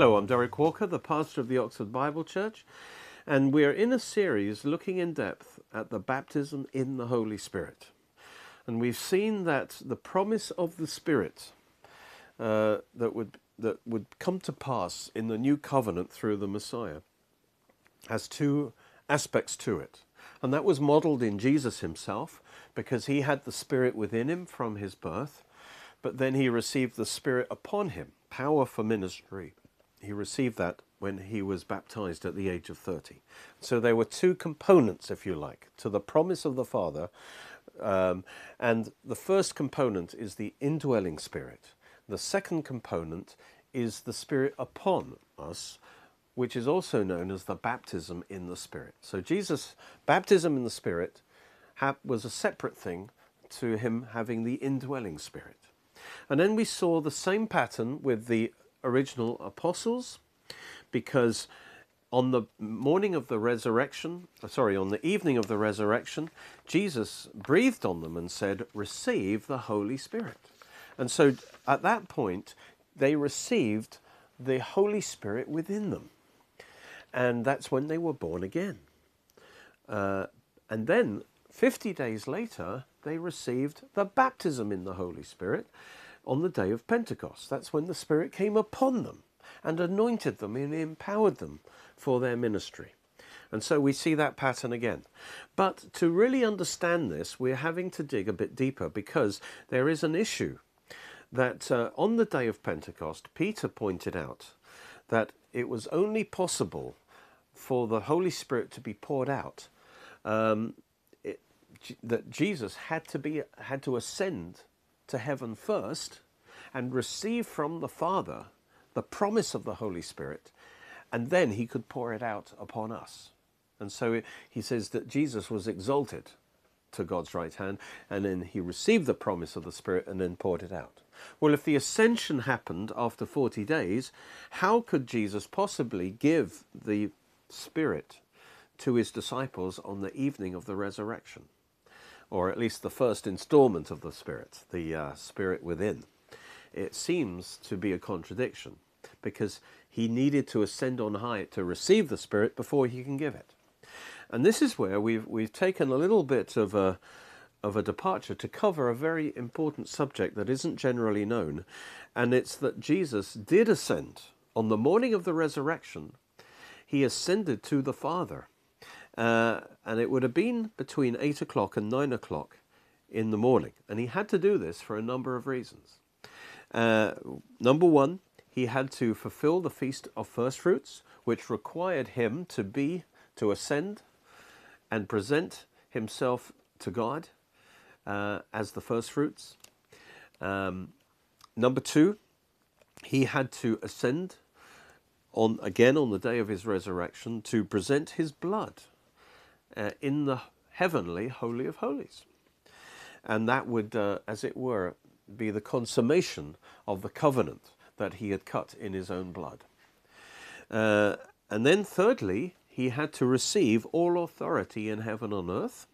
Hello, I'm Derek Walker, the pastor of the Oxford Bible Church, and we're in a series looking in depth at the baptism in the Holy Spirit. And we've seen that the promise of the Spirit uh, that would that would come to pass in the new covenant through the Messiah has two aspects to it. And that was modeled in Jesus himself because he had the Spirit within him from his birth, but then he received the Spirit upon him, power for ministry he received that when he was baptized at the age of 30. So there were two components, if you like, to the promise of the Father. Um, and the first component is the indwelling spirit. The second component is the spirit upon us, which is also known as the baptism in the spirit. So Jesus' baptism in the spirit was a separate thing to him having the indwelling spirit. And then we saw the same pattern with the original apostles because on the morning of the resurrection, uh, sorry, on the evening of the resurrection, Jesus breathed on them and said, Receive the Holy Spirit. And so at that point, they received the Holy Spirit within them. And that's when they were born again. Uh, and then 50 days later, they received the baptism in the Holy Spirit on the day of Pentecost. That's when the Spirit came upon them and anointed them and empowered them for their ministry. And so we see that pattern again. But to really understand this, we're having to dig a bit deeper because there is an issue that uh, on the day of Pentecost, Peter pointed out that it was only possible for the Holy Spirit to be poured out, um, that Jesus had to be had to ascend to heaven first and receive from the Father the promise of the Holy Spirit, and then he could pour it out upon us. And so he says that Jesus was exalted to God's right hand, and then he received the promise of the Spirit and then poured it out. Well, if the ascension happened after 40 days, how could Jesus possibly give the Spirit to his disciples on the evening of the resurrection? Or at least the first installment of the Spirit, the uh, Spirit within. It seems to be a contradiction because he needed to ascend on high to receive the Spirit before he can give it. And this is where we've, we've taken a little bit of a, of a departure to cover a very important subject that isn't generally known, and it's that Jesus did ascend. On the morning of the resurrection, he ascended to the Father. Uh, and it would have been between 8 o'clock and 9 o'clock in the morning. And he had to do this for a number of reasons. Uh, number one, he had to fulfill the Feast of First Fruits, which required him to be, to ascend and present himself to God uh, as the first fruits. Um, number two, he had to ascend on again on the day of his resurrection to present his blood uh, in the heavenly Holy of Holies. And that would, uh, as it were, be the consummation of the covenant that he had cut in his own blood. Uh, and then, thirdly, he had to receive all authority in heaven and earth.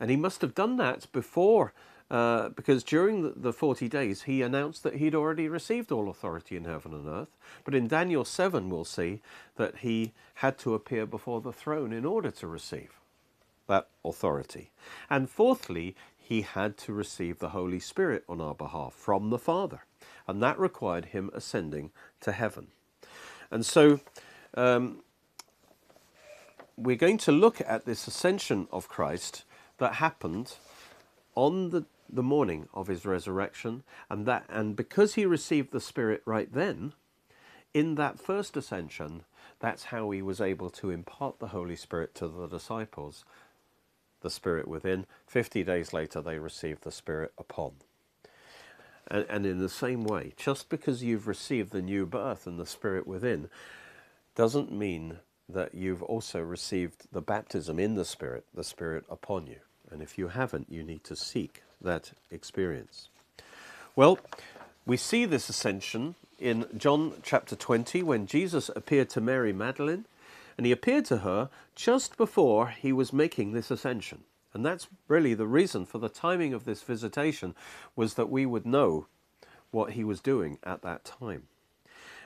And he must have done that before, uh, because during the, the 40 days he announced that he'd already received all authority in heaven and earth. But in Daniel 7, we'll see that he had to appear before the throne in order to receive that authority. And fourthly, he had to receive the Holy Spirit on our behalf from the Father. And that required him ascending to heaven. And so um, we're going to look at this ascension of Christ that happened on the, the morning of his resurrection. And, that, and because he received the Spirit right then, in that first ascension, that's how he was able to impart the Holy Spirit to the disciples, the Spirit within. Fifty days later, they received the Spirit upon. And, and in the same way, just because you've received the new birth and the Spirit within, doesn't mean that you've also received the baptism in the Spirit, the Spirit upon you. And if you haven't, you need to seek that experience. Well, we see this ascension in John chapter 20 when Jesus appeared to Mary Magdalene, and he appeared to her just before he was making this ascension. And that's really the reason for the timing of this visitation was that we would know what he was doing at that time.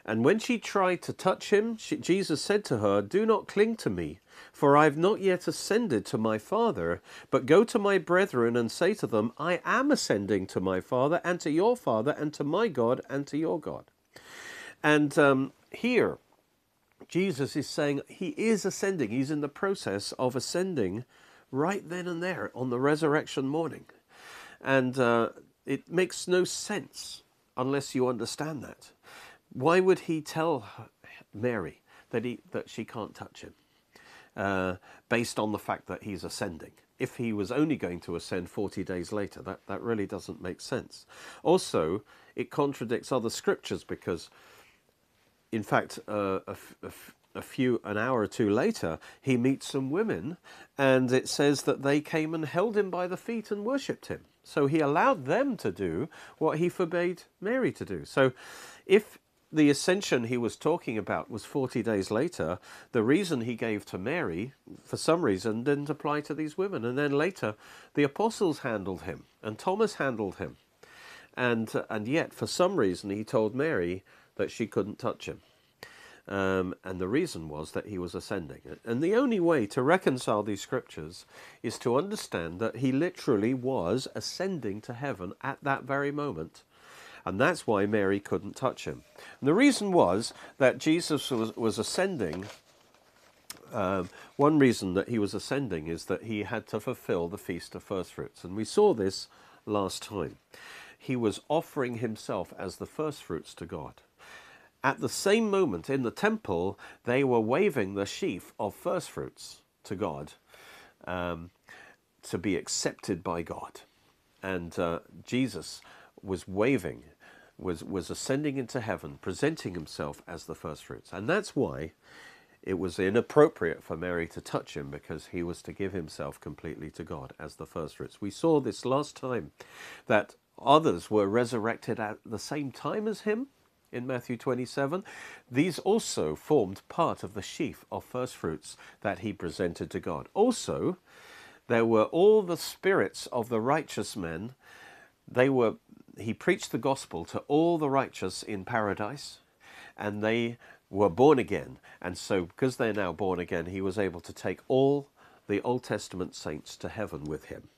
And when she tried to touch him, she, Jesus said to her, Do not cling to me, for I have not yet ascended to my Father, but go to my brethren and say to them, I am ascending to my Father and to your Father and to my God and to your God. And um, here, Jesus is saying he is ascending. He's in the process of ascending right then and there on the resurrection morning. And uh, it makes no sense unless you understand that. Why would he tell Mary that, he, that she can't touch him uh, based on the fact that he's ascending? If he was only going to ascend 40 days later, that, that really doesn't make sense. Also, it contradicts other scriptures because, in fact, uh, a, few an hour or two later, he meets some women, and it says that they came and held him by the feet and worshipped him. So he allowed them to do what he forbade Mary to do. So, if the ascension he was talking about was 40 days later. The reason he gave to Mary, for some reason, didn't apply to these women. And then later, the apostles handled him, and Thomas handled him. And, and yet, for some reason, he told Mary that she couldn't touch him. Um, and the reason was that he was ascending. And the only way to reconcile these scriptures is to understand that he literally was ascending to heaven at that very moment and that's why Mary couldn't touch him. And the reason was that Jesus was, was ascending. Um, one reason that he was ascending is that he had to fulfill the Feast of First Fruits. And we saw this last time. He was offering himself as the first fruits to God. At the same moment in the temple, they were waving the sheaf of first fruits to God um, to be accepted by God. And uh, Jesus was waving was, was ascending into heaven, presenting himself as the first fruits. And that's why it was inappropriate for Mary to touch him because he was to give himself completely to God as the first fruits. We saw this last time that others were resurrected at the same time as him in Matthew 27. These also formed part of the sheaf of first fruits that he presented to God. Also, there were all the spirits of the righteous men. They were he preached the gospel to all the righteous in paradise, and they were born again. And so, because they're now born again, he was able to take all the Old Testament saints to heaven with him.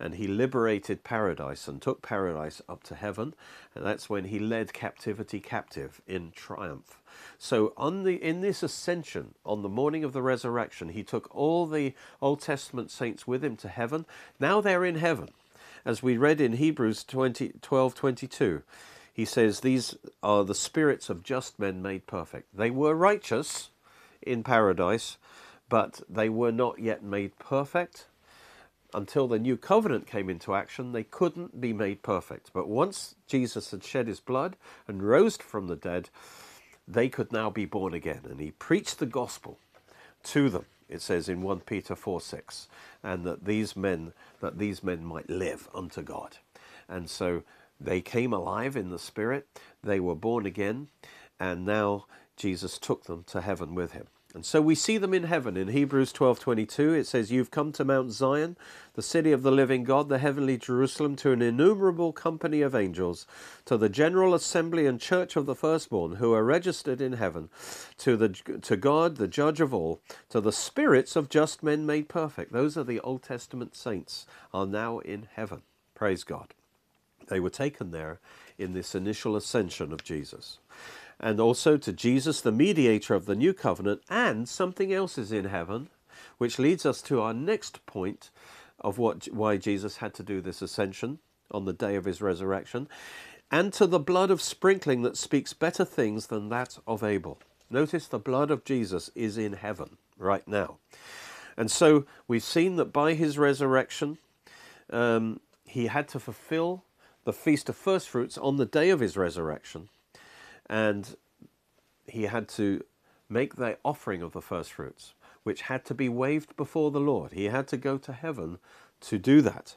And he liberated paradise and took paradise up to heaven. And that's when he led captivity captive in triumph. So on the in this ascension, on the morning of the resurrection, he took all the Old Testament saints with him to heaven. Now they're in heaven as we read in Hebrews 20, 12 22. He says, These are the spirits of just men made perfect. They were righteous in paradise, but they were not yet made perfect. Until the new covenant came into action, they couldn't be made perfect. But once Jesus had shed his blood and rose from the dead, they could now be born again. And he preached the gospel to them it says in 1 Peter 4 6, and that these men that these men might live unto God. And so they came alive in the Spirit, they were born again, and now Jesus took them to heaven with him. And so we see them in heaven. In Hebrews 12:22 it says you've come to Mount Zion, the city of the living God, the heavenly Jerusalem, to an innumerable company of angels, to the general assembly and church of the firstborn who are registered in heaven, to the to God, the judge of all, to the spirits of just men made perfect. Those are the Old Testament saints are now in heaven. Praise God. They were taken there in this initial ascension of Jesus and also to Jesus, the mediator of the new covenant, and something else is in heaven, which leads us to our next point of what why Jesus had to do this ascension on the day of his resurrection, and to the blood of sprinkling that speaks better things than that of Abel. Notice the blood of Jesus is in heaven right now. And so we've seen that by his resurrection, um, he had to fulfill the feast of first fruits on the day of his resurrection and he had to make the offering of the first fruits, which had to be waved before the Lord. He had to go to heaven to do that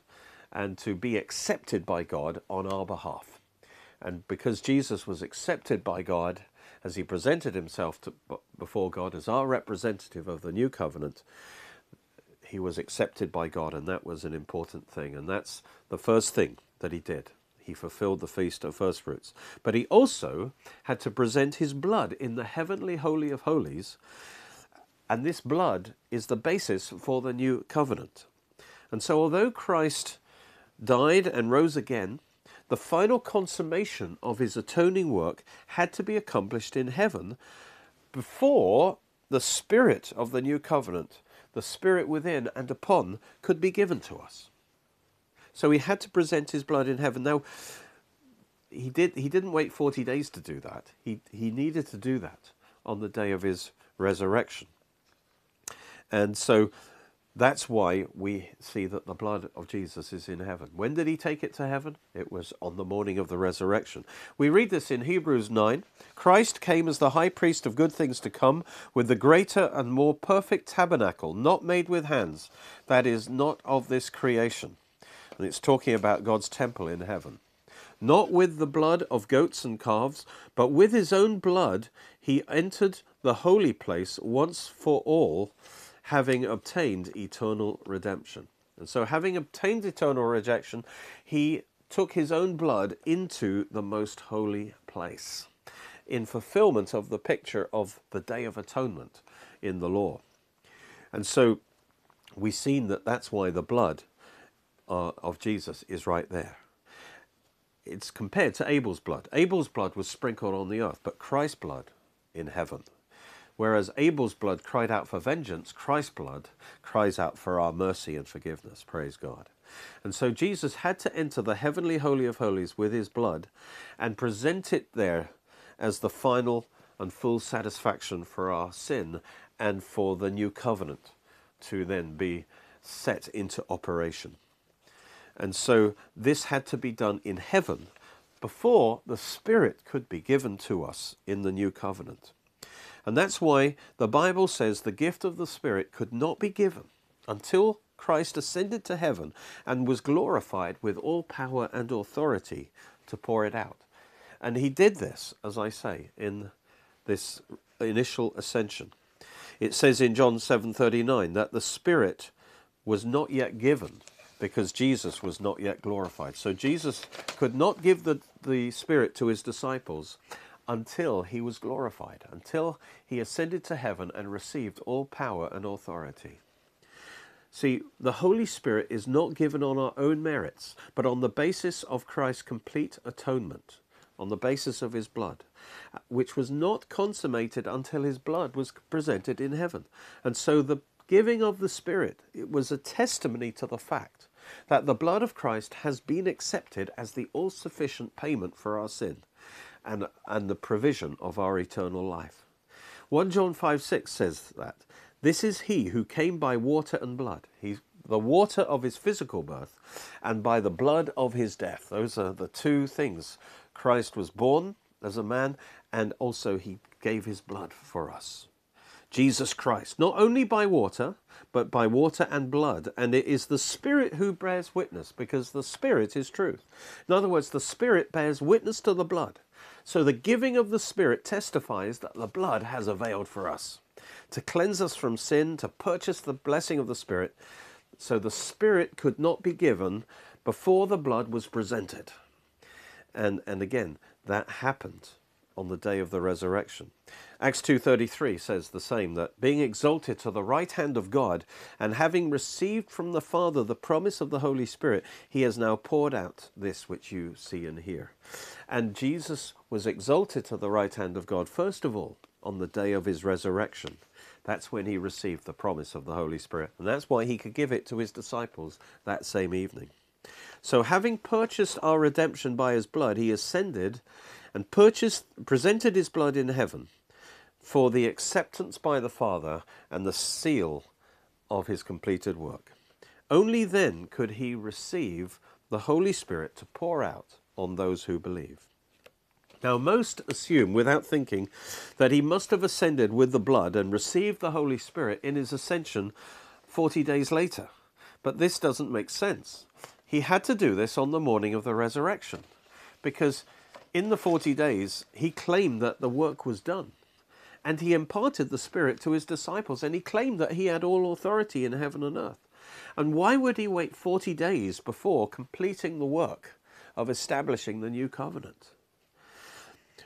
and to be accepted by God on our behalf. And because Jesus was accepted by God as he presented himself to, before God as our representative of the new covenant, he was accepted by God, and that was an important thing. And that's the first thing that he did. He fulfilled the feast of first fruits. But he also had to present his blood in the heavenly Holy of Holies. And this blood is the basis for the new covenant. And so, although Christ died and rose again, the final consummation of his atoning work had to be accomplished in heaven before the spirit of the new covenant, the spirit within and upon, could be given to us. So he had to present his blood in heaven. Now, he did. He didn't wait forty days to do that. He he needed to do that on the day of his resurrection. And so that's why we see that the blood of Jesus is in heaven. When did he take it to heaven? It was on the morning of the resurrection. We read this in Hebrews 9. Christ came as the high priest of good things to come with the greater and more perfect tabernacle, not made with hands, that is, not of this creation. And it's talking about God's temple in heaven. Not with the blood of goats and calves, but with his own blood he entered the holy place once for all having obtained eternal redemption. And so, having obtained eternal rejection, he took his own blood into the most holy place in fulfillment of the picture of the Day of Atonement in the law. And so, we've seen that that's why the blood uh, of Jesus is right there. It's compared to Abel's blood. Abel's blood was sprinkled on the earth, but Christ's blood in heaven Whereas Abel's blood cried out for vengeance, Christ's blood cries out for our mercy and forgiveness. Praise God. And so Jesus had to enter the heavenly Holy of Holies with his blood and present it there as the final and full satisfaction for our sin and for the new covenant to then be set into operation. And so this had to be done in heaven before the Spirit could be given to us in the new covenant. And that's why the Bible says the gift of the Spirit could not be given until Christ ascended to heaven and was glorified with all power and authority to pour it out. And he did this, as I say, in this initial ascension. It says in John 7:39 that the Spirit was not yet given because Jesus was not yet glorified. So Jesus could not give the, the Spirit to his disciples until he was glorified, until he ascended to heaven and received all power and authority. See, the Holy Spirit is not given on our own merits, but on the basis of Christ's complete atonement, on the basis of his blood, which was not consummated until his blood was presented in heaven. And so the giving of the Spirit it was a testimony to the fact that the blood of Christ has been accepted as the all sufficient payment for our sin and, and the provision of our eternal life. 1 John 5 6 says that this is he who came by water and blood. He's the water of his physical birth and by the blood of his death. Those are the two things. Christ was born as a man and also he gave his blood for us. Jesus Christ, not only by water, but by water and blood. And it is the Spirit who bears witness, because the Spirit is truth. In other words, the Spirit bears witness to the blood. So the giving of the Spirit testifies that the blood has availed for us to cleanse us from sin, to purchase the blessing of the Spirit. So the Spirit could not be given before the blood was presented. And, and again, that happened on the day of the resurrection. Acts 2:33 says the same that being exalted to the right hand of God and having received from the Father the promise of the Holy Spirit he has now poured out this which you see and hear. And Jesus was exalted to the right hand of God first of all on the day of his resurrection. That's when he received the promise of the Holy Spirit. And that's why he could give it to his disciples that same evening. So, having purchased our redemption by his blood, he ascended and purchased, presented his blood in heaven for the acceptance by the Father and the seal of his completed work. Only then could he receive the Holy Spirit to pour out on those who believe. Now, most assume, without thinking, that he must have ascended with the blood and received the Holy Spirit in his ascension 40 days later. But this doesn't make sense. He had to do this on the morning of the resurrection because in the 40 days he claimed that the work was done. And he imparted the Spirit to his disciples and he claimed that he had all authority in heaven and earth. And why would he wait 40 days before completing the work of establishing the new covenant.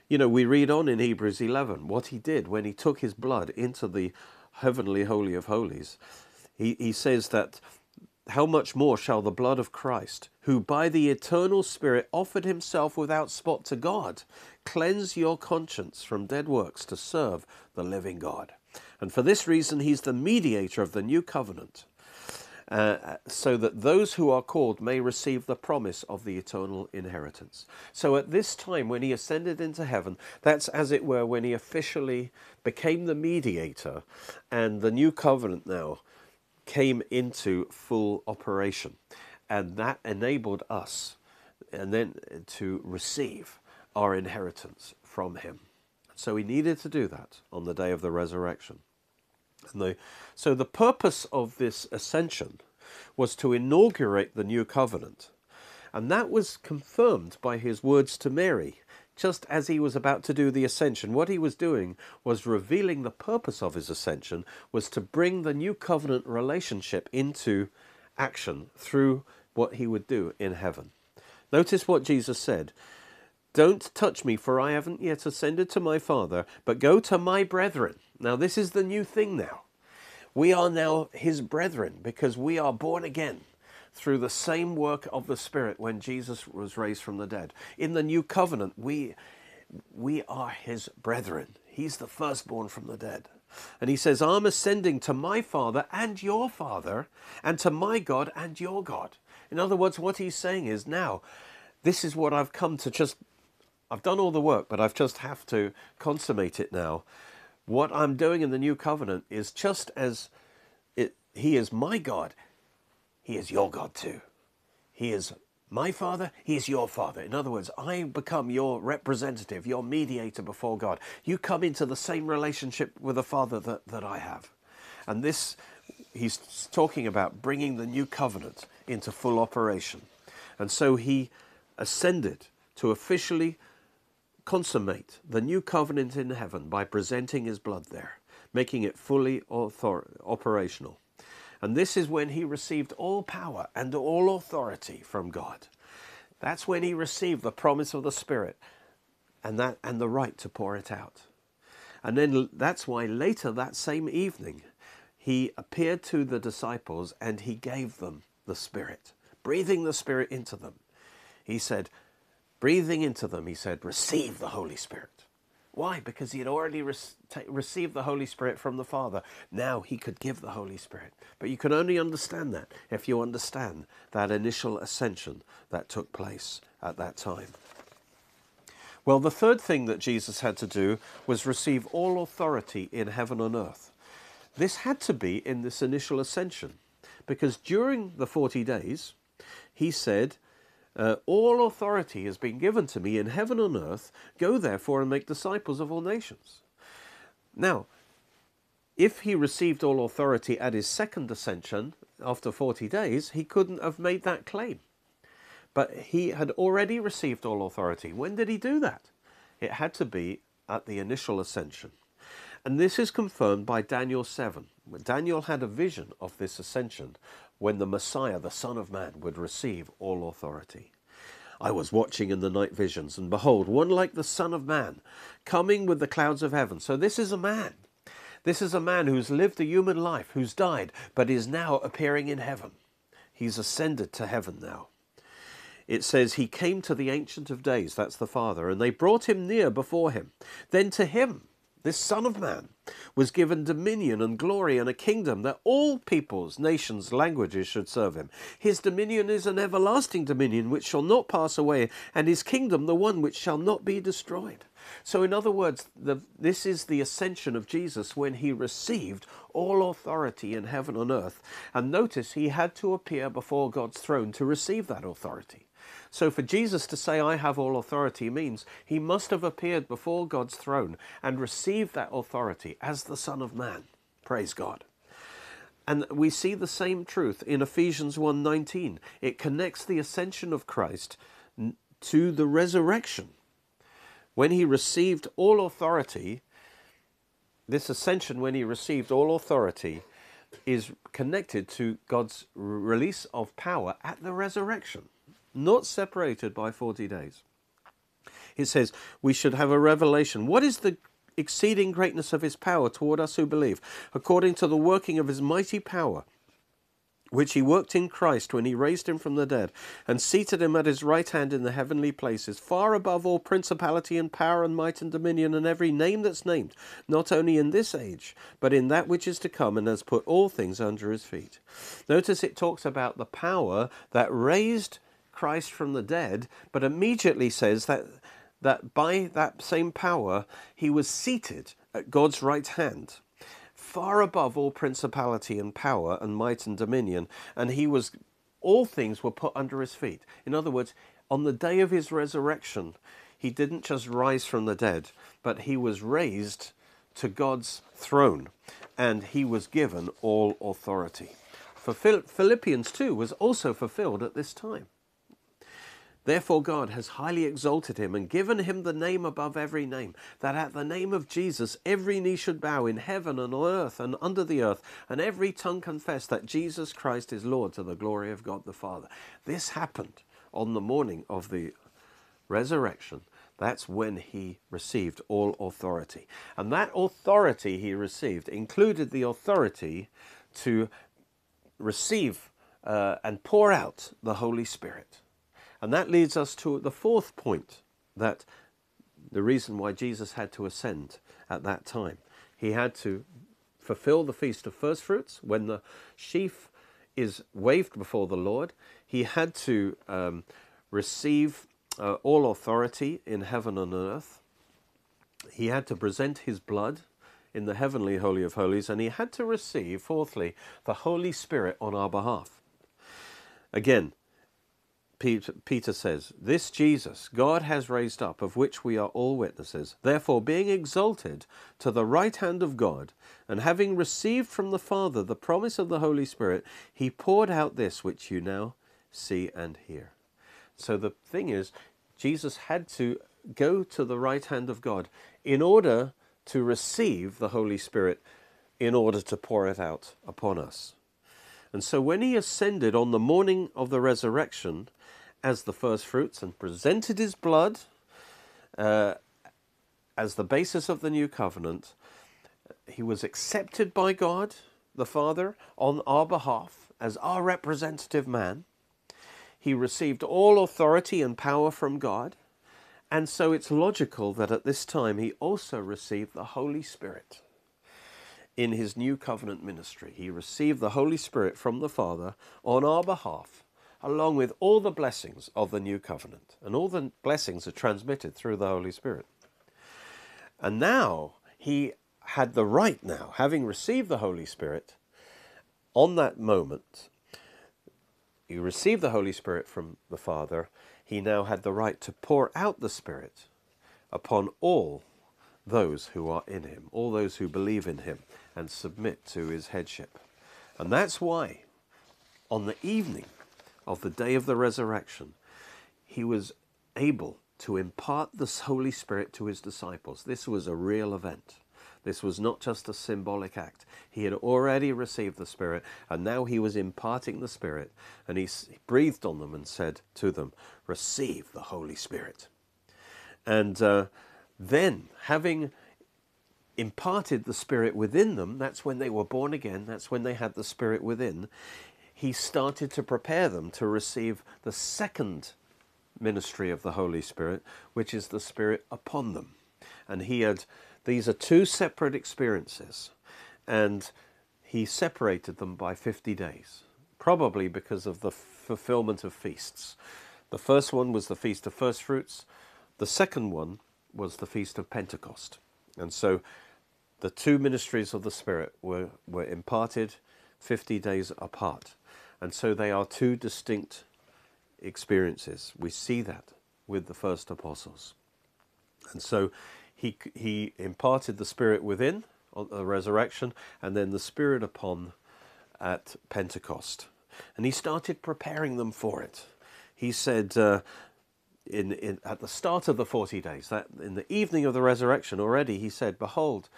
You know, we read on in Hebrews 11 what he did when he took his blood into the heavenly Holy of Holies. He, he says that how much more shall the blood of Christ, who by the eternal Spirit offered himself without spot to God, cleanse your conscience from dead works to serve the living God? And for this reason, he's the mediator of the new covenant, uh, so that those who are called may receive the promise of the eternal inheritance. So at this time, when he ascended into heaven, that's as it were when he officially became the mediator, and the new covenant now came into full operation. And that enabled us and then to receive our inheritance from him. So he needed to do that on the day of the resurrection. The, so the purpose of this ascension was to inaugurate the new covenant. And that was confirmed by his words to Mary just as he was about to do the ascension, what he was doing was revealing the purpose of his ascension was to bring the new covenant relationship into action through what he would do in heaven. Notice what Jesus said. Don't touch me, for I haven't yet ascended to my Father, but go to my brethren. Now, this is the new thing now. We are now his brethren because we are born again through the same work of the Spirit when Jesus was raised from the dead. In the new covenant, we, we are his brethren. He's the firstborn from the dead. And he says, I'm ascending to my Father and your Father, and to my God and your God. In other words, what he's saying is, now, this is what I've come to just, I've done all the work, but I've just have to consummate it now. What I'm doing in the new covenant is just as it, he is my God, he is your God too. He is my Father, He is your Father. In other words, I become your representative, your mediator before God. You come into the same relationship with the Father that, that I have. And this, he's talking about bringing the new covenant into full operation. And so he ascended to officially consummate the new covenant in heaven by presenting his blood there, making it fully author- operational. And this is when he received all power and all authority from God. That's when he received the promise of the Spirit and, that, and the right to pour it out. And then that's why later that same evening, he appeared to the disciples and he gave them the Spirit, breathing the Spirit into them. He said, breathing into them, he said, receive the Holy Spirit. Why? Because he had already re- received the Holy Spirit from the Father. Now he could give the Holy Spirit. But you can only understand that if you understand that initial ascension that took place at that time. Well, the third thing that Jesus had to do was receive all authority in heaven and earth. This had to be in this initial ascension because during the 40 days, he said, uh, all authority has been given to me in heaven and earth. Go therefore and make disciples of all nations. Now, if he received all authority at his second ascension after 40 days, he couldn't have made that claim. But he had already received all authority. When did he do that? It had to be at the initial ascension. And this is confirmed by Daniel 7. Daniel had a vision of this ascension when the Messiah, the Son of Man, would receive all authority. I was watching in the night visions, and behold, one like the Son of Man, coming with the clouds of heaven. So this is a man. This is a man who's lived a human life, who's died, but is now appearing in heaven. He's ascended to heaven now. It says, He came to the Ancient of Days, that's the Father, and they brought him near before him. Then to him this Son of Man, was given dominion and glory and a kingdom that all peoples, nations, languages should serve him. His dominion is an everlasting dominion which shall not pass away, and his kingdom the one which shall not be destroyed. So, in other words, the, this is the ascension of Jesus when he received all authority in heaven and earth. And notice he had to appear before God's throne to receive that authority. So for Jesus to say, I have all authority, means he must have appeared before God's throne and received that authority as the Son of Man. Praise God. And we see the same truth in Ephesians 1:19. It connects the ascension of Christ to the resurrection. When he received all authority, this ascension when he received all authority is connected to God's release of power at the resurrection. Not separated by 40 days. It says we should have a revelation. What is the exceeding greatness of his power toward us who believe, according to the working of his mighty power? which he worked in Christ when he raised him from the dead and seated him at his right hand in the heavenly places, far above all principality and power and might and dominion and every name that's named, not only in this age, but in that which is to come, and has put all things under his feet. Notice it talks about the power that raised Christ from the dead, but immediately says that that by that same power he was seated at God's right hand far above all principality and power and might and dominion, and he was all things were put under his feet. In other words, on the day of his resurrection, he didn't just rise from the dead, but he was raised to God's throne, and he was given all authority. For Philippians 2 was also fulfilled at this time. Therefore, God has highly exalted him and given him the name above every name, that at the name of Jesus every knee should bow in heaven and on earth and under the earth, and every tongue confess that Jesus Christ is Lord to the glory of God the Father. This happened on the morning of the resurrection. That's when he received all authority. And that authority he received included the authority to receive uh, and pour out the Holy Spirit. And that leads us to the fourth point that the reason why Jesus had to ascend at that time. He had to fulfill the feast of first fruits when the sheaf is waved before the Lord. He had to um, receive uh, all authority in heaven and earth. He had to present his blood in the heavenly Holy of Holies, and he had to receive, fourthly, the Holy Spirit on our behalf. Again, Peter says, This Jesus God has raised up, of which we are all witnesses. Therefore, being exalted to the right hand of God, and having received from the Father the promise of the Holy Spirit, he poured out this which you now see and hear. So the thing is, Jesus had to go to the right hand of God in order to receive the Holy Spirit, in order to pour it out upon us. And so when he ascended on the morning of the resurrection, as the first fruits and presented his blood uh, as the basis of the new covenant. He was accepted by God the Father on our behalf as our representative man. He received all authority and power from God. And so it's logical that at this time he also received the Holy Spirit in his new covenant ministry. He received the Holy Spirit from the Father on our behalf along with all the blessings of the new covenant. And all the blessings are transmitted through the Holy Spirit. And now he had the right now, having received the Holy Spirit, on that moment, he received the Holy Spirit from the Father, he now had the right to pour out the Spirit upon all those who are in him, all those who believe in him and submit to his headship. And that's why, on the evening of the day of the resurrection, he was able to impart the Holy Spirit to his disciples. This was a real event. This was not just a symbolic act. He had already received the Spirit, and now he was imparting the Spirit. And he breathed on them and said to them, Receive the Holy Spirit. And uh, then, having imparted the Spirit within them, that's when they were born again, that's when they had the Spirit within, he started to prepare them to receive the second ministry of the Holy Spirit, which is the Spirit upon them. And he had, these are two separate experiences, and he separated them by 50 days, probably because of the fulfillment of feasts. The first one was the Feast of First Fruits, the second one was the Feast of Pentecost. And so the two ministries of the Spirit were, were imparted 50 days apart. And so they are two distinct experiences. We see that with the first apostles. And so he, he imparted the Spirit within on the resurrection and then the Spirit upon at Pentecost. And he started preparing them for it. He said, uh, in, in, at the start of the 40 days, that in the evening of the resurrection already, he said, Behold,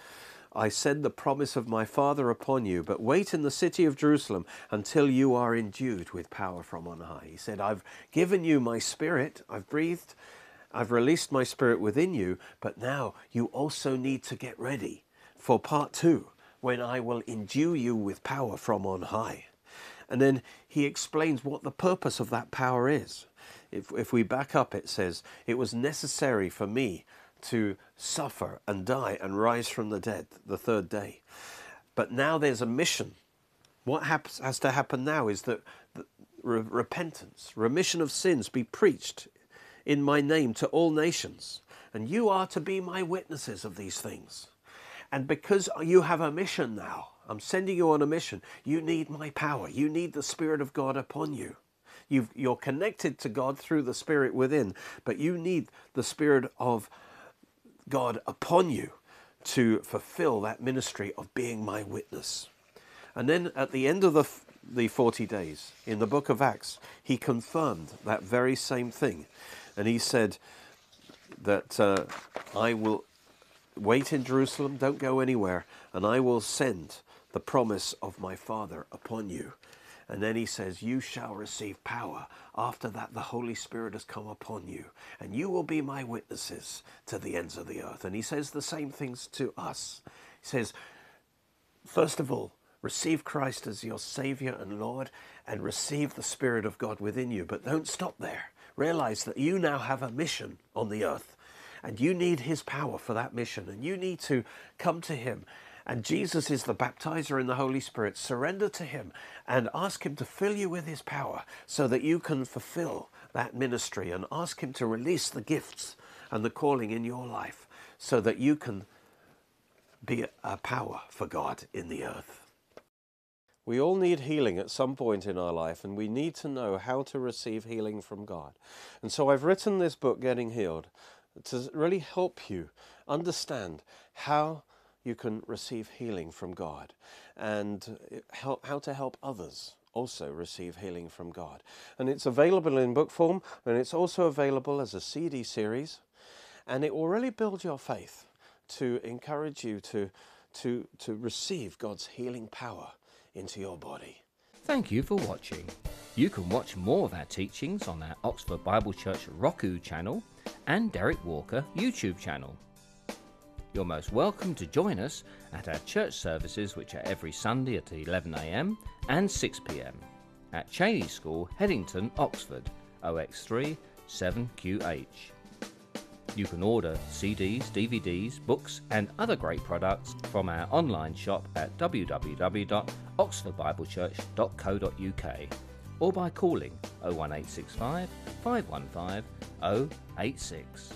I send the promise of my Father upon you, but wait in the city of Jerusalem until you are endued with power from on high. He said, I've given you my spirit, I've breathed, I've released my spirit within you, but now you also need to get ready for part two, when I will endue you with power from on high. And then he explains what the purpose of that power is. If, if we back up, it says, It was necessary for me to suffer and die and rise from the dead the third day. But now there's a mission. What happens, has to happen now is that re- repentance, remission of sins be preached in my name to all nations. And you are to be my witnesses of these things. And because you have a mission now, I'm sending you on a mission, you need my power. You need the Spirit of God upon you. you are connected to God through the Spirit within, but you need the Spirit of God upon you to fulfill that ministry of being my witness. And then at the end of the, the 40 days in the book of Acts, he confirmed that very same thing. And he said that uh, I will wait in Jerusalem, don't go anywhere, and I will send the promise of my Father upon you. And then he says, You shall receive power. After that, the Holy Spirit has come upon you, and you will be my witnesses to the ends of the earth. And he says the same things to us. He says, First of all, receive Christ as your Savior and Lord, and receive the Spirit of God within you. But don't stop there. Realize that you now have a mission on the earth, and you need His power for that mission, and you need to come to Him and Jesus is the baptizer in the Holy Spirit. Surrender to Him and ask Him to fill you with His power so that you can fulfill that ministry and ask Him to release the gifts and the calling in your life so that you can be a power for God in the earth. We all need healing at some point in our life, and we need to know how to receive healing from God. And so I've written this book, Getting Healed, to really help you understand how you can receive healing from God and uh, help, how to help others also receive healing from God. And it's available in book form and it's also available as a CD series. And it will really build your faith to encourage you to, to, to receive God's healing power into your body. Thank you for watching. You can watch more of our teachings on our Oxford Bible Church Roku channel and Derek Walker YouTube channel. You're most welcome to join us at our church services, which are every Sunday at 11am and 6pm at Cheney School, Headington, Oxford, OX3 7QH. You can order CDs, DVDs, books, and other great products from our online shop at www.oxfordbiblechurch.co.uk or by calling 01865 515 086.